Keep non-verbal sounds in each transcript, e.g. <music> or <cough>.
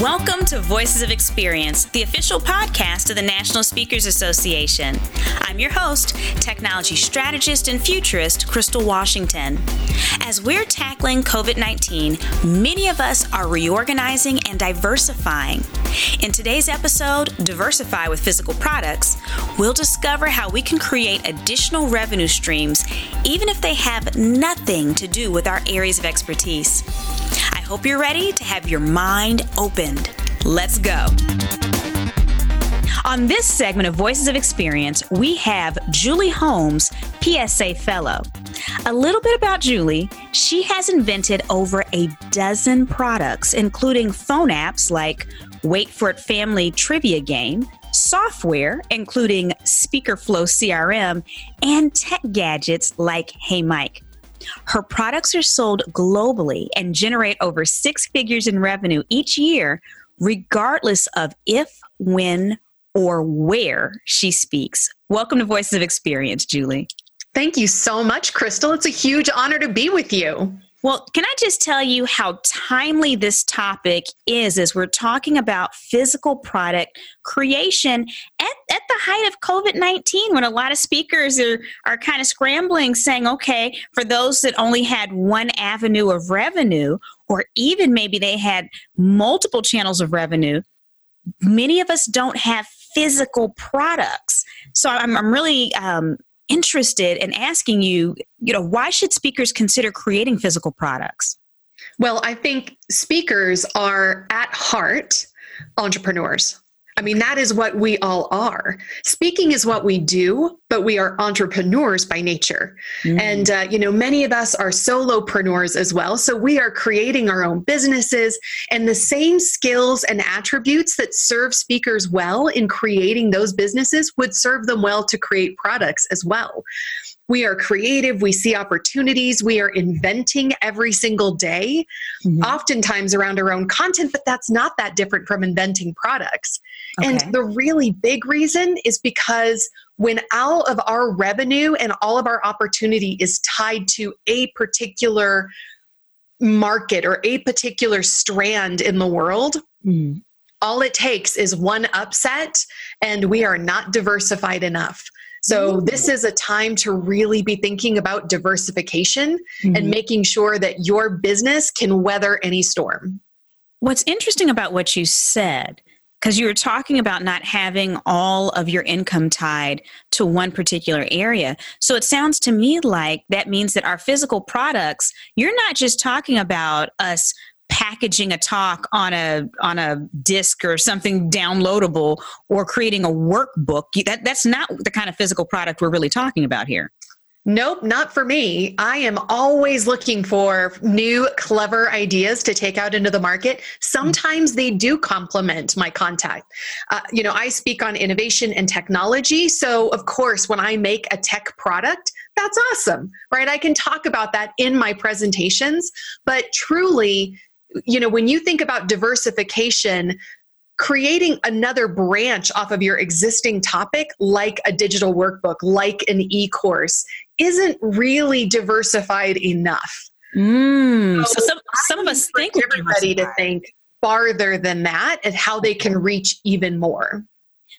Welcome to Voices of Experience, the official podcast of the National Speakers Association. I'm your host, technology strategist and futurist Crystal Washington. As we're tackling COVID 19, many of us are reorganizing and diversifying. In today's episode, Diversify with Physical Products, we'll discover how we can create additional revenue streams, even if they have nothing to do with our areas of expertise. Hope you're ready to have your mind opened. Let's go. On this segment of Voices of Experience, we have Julie Holmes, PSA Fellow. A little bit about Julie. She has invented over a dozen products, including phone apps like Wait for It Family Trivia Game, software, including SpeakerFlow CRM, and tech gadgets like Hey Mike. Her products are sold globally and generate over six figures in revenue each year, regardless of if, when, or where she speaks. Welcome to Voices of Experience, Julie. Thank you so much, Crystal. It's a huge honor to be with you. Well, can I just tell you how timely this topic is as we're talking about physical product creation at, at the height of COVID 19 when a lot of speakers are, are kind of scrambling, saying, okay, for those that only had one avenue of revenue, or even maybe they had multiple channels of revenue, many of us don't have physical products. So I'm, I'm really um, interested in asking you, you know, why should speakers consider creating physical products? Well, I think speakers are at heart entrepreneurs. I mean, that is what we all are. Speaking is what we do, but we are entrepreneurs by nature. Mm. And, uh, you know, many of us are solopreneurs as well. So we are creating our own businesses, and the same skills and attributes that serve speakers well in creating those businesses would serve them well to create products as well. We are creative, we see opportunities, we are inventing every single day, mm-hmm. oftentimes around our own content, but that's not that different from inventing products. Okay. And the really big reason is because when all of our revenue and all of our opportunity is tied to a particular market or a particular strand in the world, mm. all it takes is one upset and we are not diversified enough. So, this is a time to really be thinking about diversification mm-hmm. and making sure that your business can weather any storm. What's interesting about what you said, because you were talking about not having all of your income tied to one particular area. So, it sounds to me like that means that our physical products, you're not just talking about us packaging a talk on a on a disc or something downloadable or creating a workbook that that's not the kind of physical product we're really talking about here Nope, not for me. I am always looking for new, clever ideas to take out into the market. Sometimes they do complement my contact. Uh, you know, I speak on innovation and technology. So, of course, when I make a tech product, that's awesome, right? I can talk about that in my presentations. But truly, you know, when you think about diversification, creating another branch off of your existing topic, like a digital workbook, like an e course, isn't really diversified enough. Mm. So, so, some, some of us think everybody to think farther than that and how they can reach even more.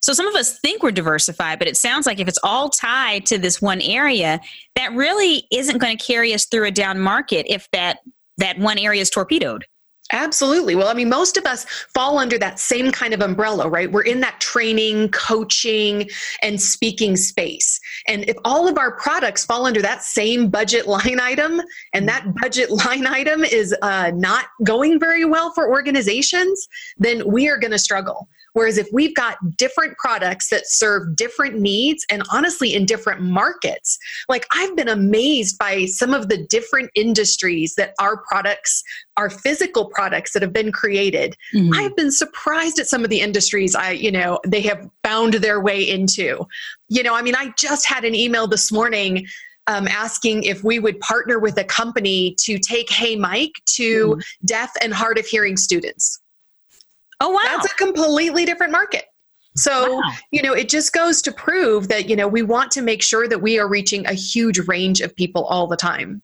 So some of us think we're diversified, but it sounds like if it's all tied to this one area, that really isn't going to carry us through a down market if that that one area is torpedoed. Absolutely. Well, I mean, most of us fall under that same kind of umbrella, right? We're in that training, coaching, and speaking space. And if all of our products fall under that same budget line item, and that budget line item is uh, not going very well for organizations, then we are going to struggle. Whereas if we've got different products that serve different needs and honestly in different markets, like I've been amazed by some of the different industries that our products, our physical products that have been created. Mm-hmm. I've been surprised at some of the industries I, you know, they have found their way into. You know, I mean, I just had an email this morning um, asking if we would partner with a company to take Hey Mike to mm-hmm. deaf and hard of hearing students. Oh, wow. That's a completely different market. So, wow. you know, it just goes to prove that, you know, we want to make sure that we are reaching a huge range of people all the time.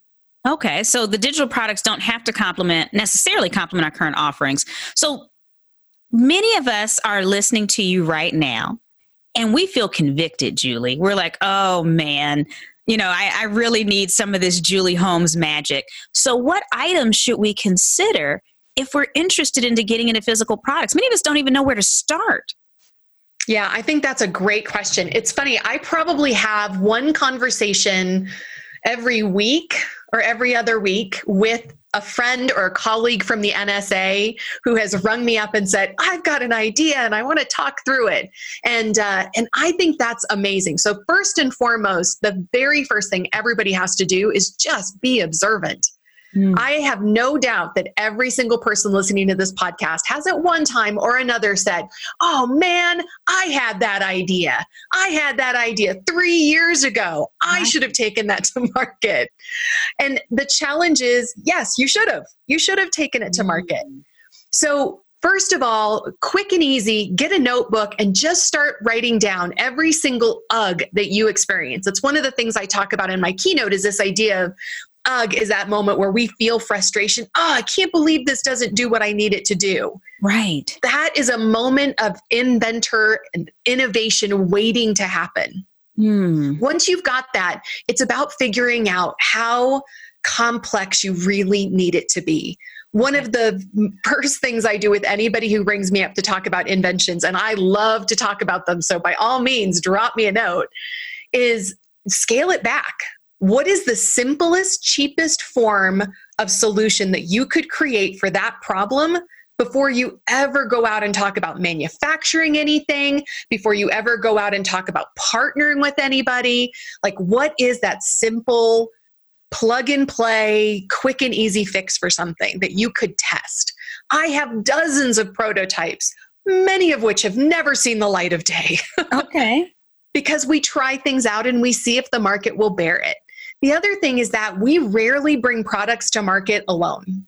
Okay. So the digital products don't have to complement necessarily complement our current offerings. So many of us are listening to you right now and we feel convicted, Julie. We're like, oh man, you know, I, I really need some of this Julie Holmes magic. So what items should we consider if we're interested into getting into physical products? Many of us don't even know where to start. Yeah, I think that's a great question. It's funny, I probably have one conversation every week or every other week with a friend or a colleague from the NSA who has rung me up and said, "I've got an idea and I want to talk through it." And uh, and I think that's amazing. So first and foremost, the very first thing everybody has to do is just be observant. Mm. I have no doubt that every single person listening to this podcast has at one time or another said, Oh man, I had that idea. I had that idea three years ago. I should have taken that <laughs> to market. And the challenge is yes, you should have. You should have taken it to market. Mm. So, First of all, quick and easy, get a notebook and just start writing down every single ugh that you experience. It's one of the things I talk about in my keynote is this idea of ugh is that moment where we feel frustration. Oh, I can't believe this doesn't do what I need it to do. Right. That is a moment of inventor and innovation waiting to happen. Hmm. Once you've got that, it's about figuring out how complex you really need it to be. One of the first things I do with anybody who brings me up to talk about inventions, and I love to talk about them, so by all means, drop me a note, is scale it back what is the simplest, cheapest form of solution that you could create for that problem before you ever go out and talk about manufacturing anything, before you ever go out and talk about partnering with anybody? Like, what is that simple, plug and play, quick and easy fix for something that you could test? I have dozens of prototypes, many of which have never seen the light of day. <laughs> Okay. because we try things out and we see if the market will bear it. The other thing is that we rarely bring products to market alone.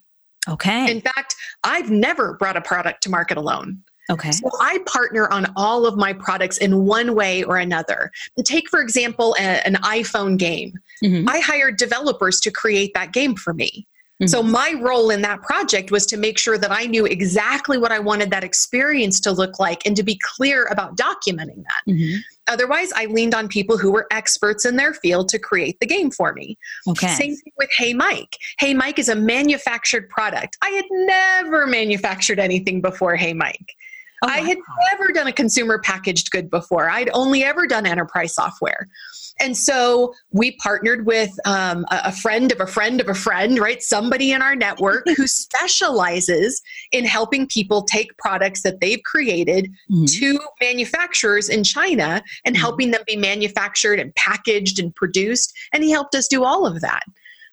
Okay. In fact, I've never brought a product to market alone. Okay. So I partner on all of my products in one way or another. Take, for example, a, an iPhone game. Mm-hmm. I hired developers to create that game for me. Mm-hmm. So my role in that project was to make sure that I knew exactly what I wanted that experience to look like and to be clear about documenting that. Mm-hmm. Otherwise, I leaned on people who were experts in their field to create the game for me. Okay. Same thing with Hey Mike. Hey Mike is a manufactured product. I had never manufactured anything before Hey Mike. Oh, I had never done a consumer packaged good before. I'd only ever done enterprise software. And so we partnered with um, a friend of a friend of a friend, right? Somebody in our network who <laughs> specializes in helping people take products that they've created mm-hmm. to manufacturers in China and mm-hmm. helping them be manufactured and packaged and produced. And he helped us do all of that.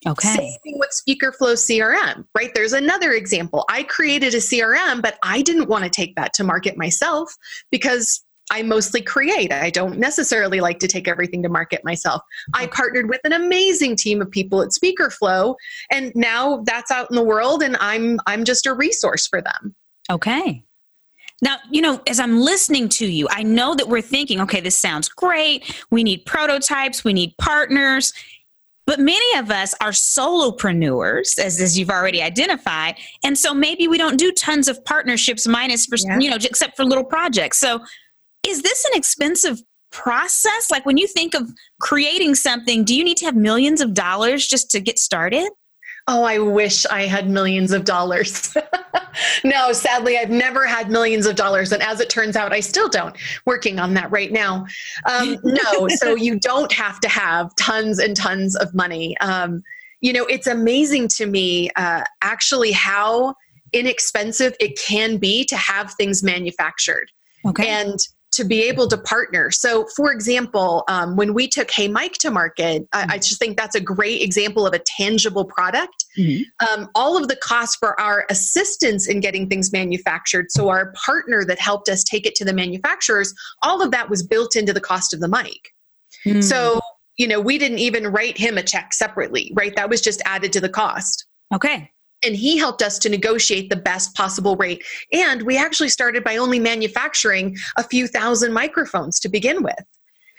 Okay. Same thing with SpeakerFlow CRM, right? There's another example. I created a CRM, but I didn't want to take that to market myself because I mostly create. I don't necessarily like to take everything to market myself. I mm-hmm. partnered with an amazing team of people at SpeakerFlow and now that's out in the world and I'm I'm just a resource for them. Okay. Now, you know, as I'm listening to you, I know that we're thinking, okay, this sounds great. We need prototypes, we need partners. But many of us are solopreneurs, as, as you've already identified. And so maybe we don't do tons of partnerships minus for, yeah. you know, except for little projects. So is this an expensive process? Like when you think of creating something, do you need to have millions of dollars just to get started? Oh, I wish I had millions of dollars. <laughs> no, sadly, I've never had millions of dollars. And as it turns out, I still don't. Working on that right now. Um, <laughs> no, so you don't have to have tons and tons of money. Um, you know, it's amazing to me uh, actually how inexpensive it can be to have things manufactured. Okay. And to be able to partner. So, for example, um, when we took Hey Mike to market, I, I, just think that's a great example of a tangible product mm-hmm. um, all of the costs for our assistance in getting things manufactured. So, our partner that helped us take it to the manufacturers, all of that was built into the cost of the mic. Mm-hmm. So, you know, we didn't even write him a check separately, right? That was just added to the cost. Okay. And he helped us to negotiate the best possible rate. And we actually started by only manufacturing a few thousand microphones to begin with.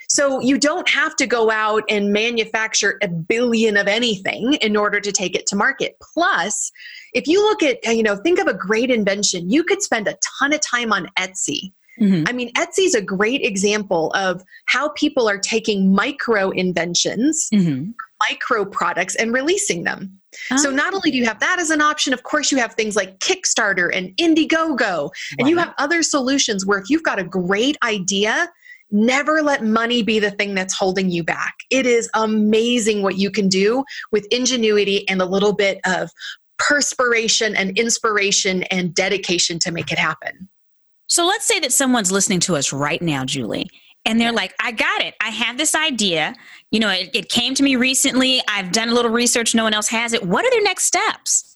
So you don't have to go out and manufacture a billion of anything in order to take it to market. Plus, if you look at, you know, think of a great invention, you could spend a ton of time on Etsy. Mm-hmm. I mean, Etsy is a great example of how people are taking micro inventions, mm-hmm. Micro products, and releasing them. Oh. So, not only do you have that as an option, of course, you have things like Kickstarter and Indiegogo, and you have other solutions where if you've got a great idea, Never let money be the thing that's holding you back. It is amazing what you can do with ingenuity and a little bit of perspiration and inspiration and dedication to make it happen. So let's say that someone's listening to us right now, Julie, and they're like, I got it. I have this idea. You know, it, it, came to me recently. I've done a little research. No one else has it. What are their next steps?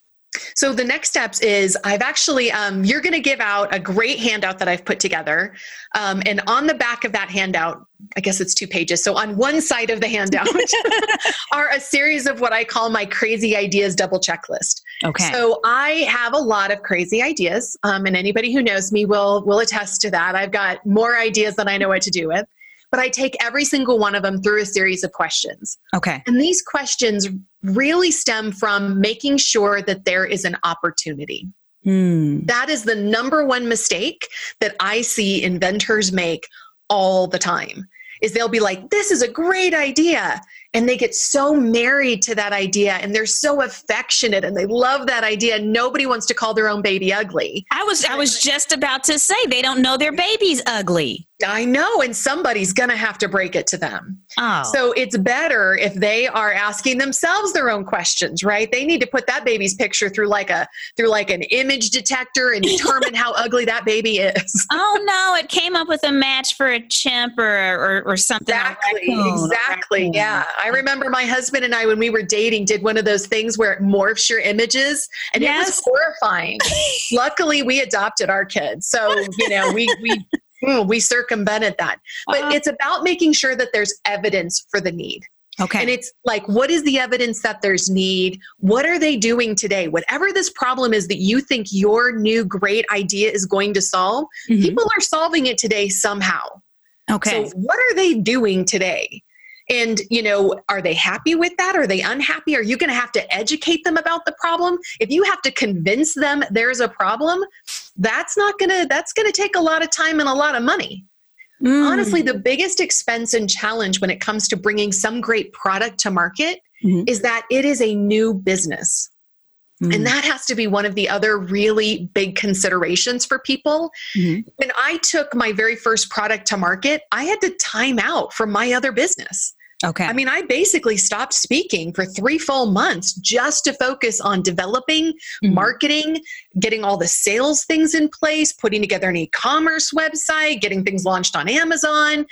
So the next steps is I've actually um, you're going to give out a great handout that I've put together, um, and on the back of that handout, I guess it's two pages. So on one side of the handout <laughs> <laughs> are a series of what I call my crazy ideas double checklist. Okay. So I have a lot of crazy ideas, um, and anybody who knows me will will attest to that. I've got more ideas than I know what to do with but I take every single one of them through a series of questions. Okay. And these questions really stem from making sure that there is an opportunity. Hmm. That is the number one mistake that I see inventors make all the time is they'll be like this is a great idea and they get so married to that idea and they're so affectionate and they love that idea nobody wants to call their own baby ugly. I was i was just about to say they don't know their baby's ugly I know, and somebody's going to have to break it to them. Oh. So it's better if they are asking themselves their own questions, right? They need to put that baby's picture through like a through like an image detector and <laughs> determine how ugly that baby is. oh no, it came up with a match for a chimp or or, or something. Exactly, exactly. Yeah, I remember my husband and I when we were dating did one of those things where it morphs your images, and yes. it was horrifying. <laughs> Luckily, we adopted our kids, so you know we we mm, we circumvented that. But uh, it's about making sure that there's evidence for the need. Okay. And it's like, what is the evidence that there's need? What are they doing today? Whatever this problem is that you think your new great idea is going to solve, mm-hmm. people are solving it today somehow. Okay. So, what are they doing today? And, you know, are they happy with that? Are they unhappy? Are you going to have to educate them about the problem? If you have to convince them there's a problem, that's not going to, that's going to take a lot of time and a lot of money. Mm. Honestly, the biggest expense and challenge when it comes to bringing some great product to market mm-hmm. is that it is a new business. Mm. And that has to be one of the other really big considerations for people. Mm-hmm. When I took my very first product to market, I had to time out from my other business. Okay. I mean, I basically stopped speaking for three full months just to focus on developing, mm-hmm. marketing, getting all the sales things in place, putting together an e commerce website, getting things launched on Amazon.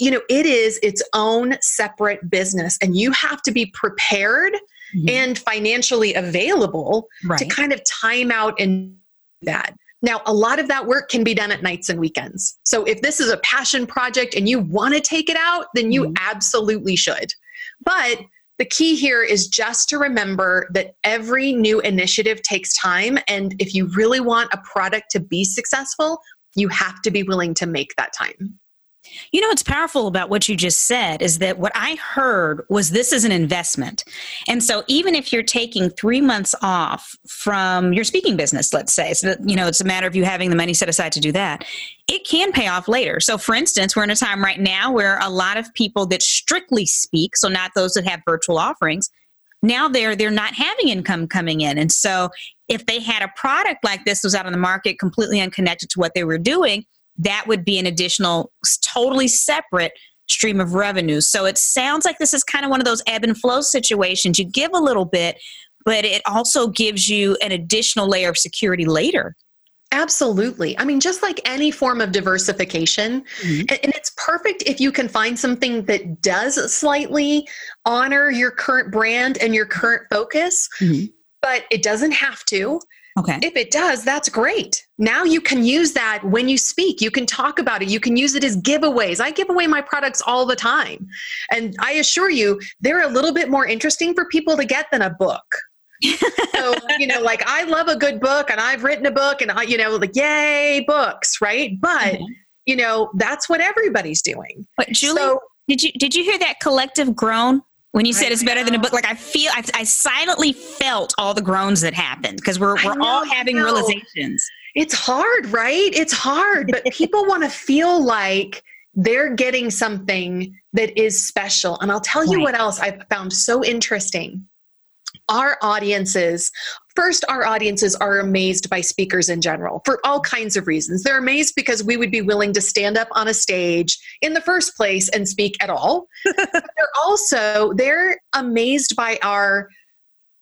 You know, it is its own separate business, and you have to be prepared mm-hmm. and financially available right. to kind of time out and that. Now, a lot of that work can be done at nights and weekends. So if this is a passion project and you want to take it out, then you mm-hmm. absolutely should. But the key here is just to remember that every new initiative takes time. And if you really want a product to be successful, you have to be willing to make that time. You know what's powerful about what you just said is that what I heard was this is an investment. And so even if you're taking three months off from your speaking business, let's say, so that, you know, it's a matter of you having the money set aside to do that, it can pay off later. So for instance, we're in a time right now where a lot of people that strictly speak, so not those that have virtual offerings, now they're they're not having income coming in and so if they had a product like this was out on the market completely unconnected to what they were doing that would be an additional, totally separate stream of revenue. So it sounds like this is kind of one of those ebb and flow situations. You give a little bit, but it also gives you an additional layer of security later. Absolutely. I mean, just like any form of diversification, mm-hmm. and, and, it's perfect if you can find something that does slightly honor your current brand and your current focus, mm-hmm. but it doesn't have to. Okay. If it does, that's great. Now you can use that when you speak. You can talk about it. You can use it as giveaways. I give away my products all the time. And I assure you, they're a little bit more interesting for people to get than a book <laughs> so you know like i love a good book and i've written a book and i you know like yay books right but mm-hmm. you know that's what everybody's doing but julie so, did you did you hear that collective groan when you said it's better than a book like i feel i, I silently felt all the groans that happened because we're, we're know, all having realizations. It's hard right? It's hard but people want to feel like they're getting something that is special and i'll tell you right. what else i found so interesting our audiences first our audiences are amazed by speakers in general for all kinds of reasons. They're amazed because we would be willing to stand up on a stage in the first place and speak at all. <laughs> They're also they're amazed by our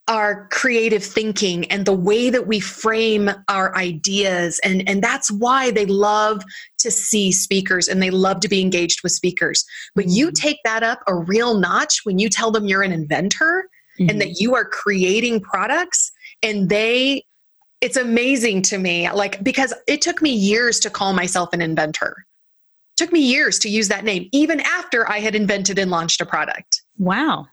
our creative thinking and the way that we frame our ideas. And and that's why they love to see speakers and they love to be engaged with speakers. But you mm-hmm. take that up a real notch when you tell them you're an inventor mm-hmm. and that mm-hmm. you are creating products and they it's amazing to me like because it took me years to call myself an inventor it took me years to use that name even after i had invented and launched a product wow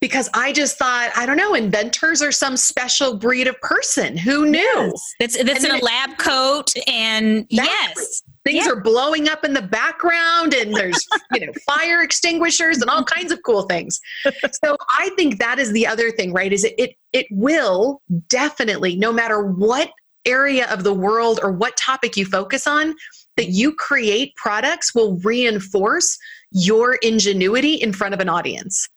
because I just thought, I don't know, inventors are some special breed of person. Who knew? Yes. That's that's in a lab coat and yes things yeah. are blowing up in the background and there's <laughs> you know fire extinguishers and all kinds of cool things so i think that is the other thing right is it it, it will definitely no matter what area of the world or what topic you focus on that you create products will reinforce your ingenuity in front of an audience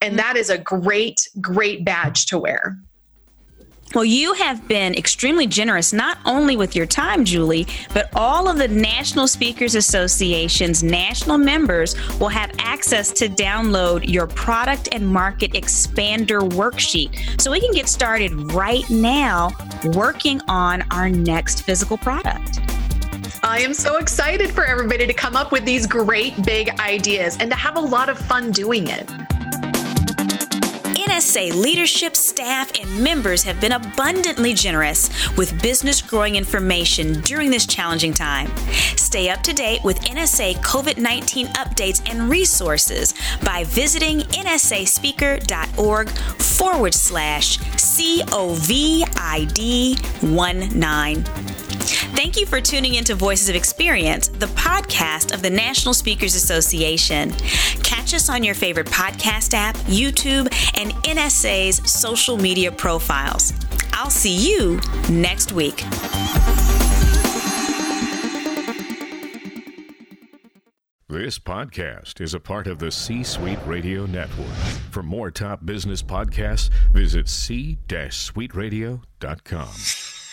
and mm-hmm. that is a great great badge to wear well, you have been extremely generous, not only with your time, Julie, but all of the National Speakers Association's national members will have access to download your product and market expander worksheet. So we can get started right now working on our next physical product. I am so excited for everybody to come up with these great big ideas and to have a lot of fun doing it. NSA leadership, staff, and members have been abundantly generous with business growing information during this challenging time. Stay up to date with NSA COVID 19 updates and resources by visiting nsaspeaker.org forward slash COVID 19. Thank you for tuning into Voices of Experience, the podcast of the National Speakers Association. Catch us on your favorite podcast app, YouTube, and NSA's social media profiles. I'll see you next week. This podcast is a part of the C Suite Radio Network. For more top business podcasts, visit c-suiteradio.com.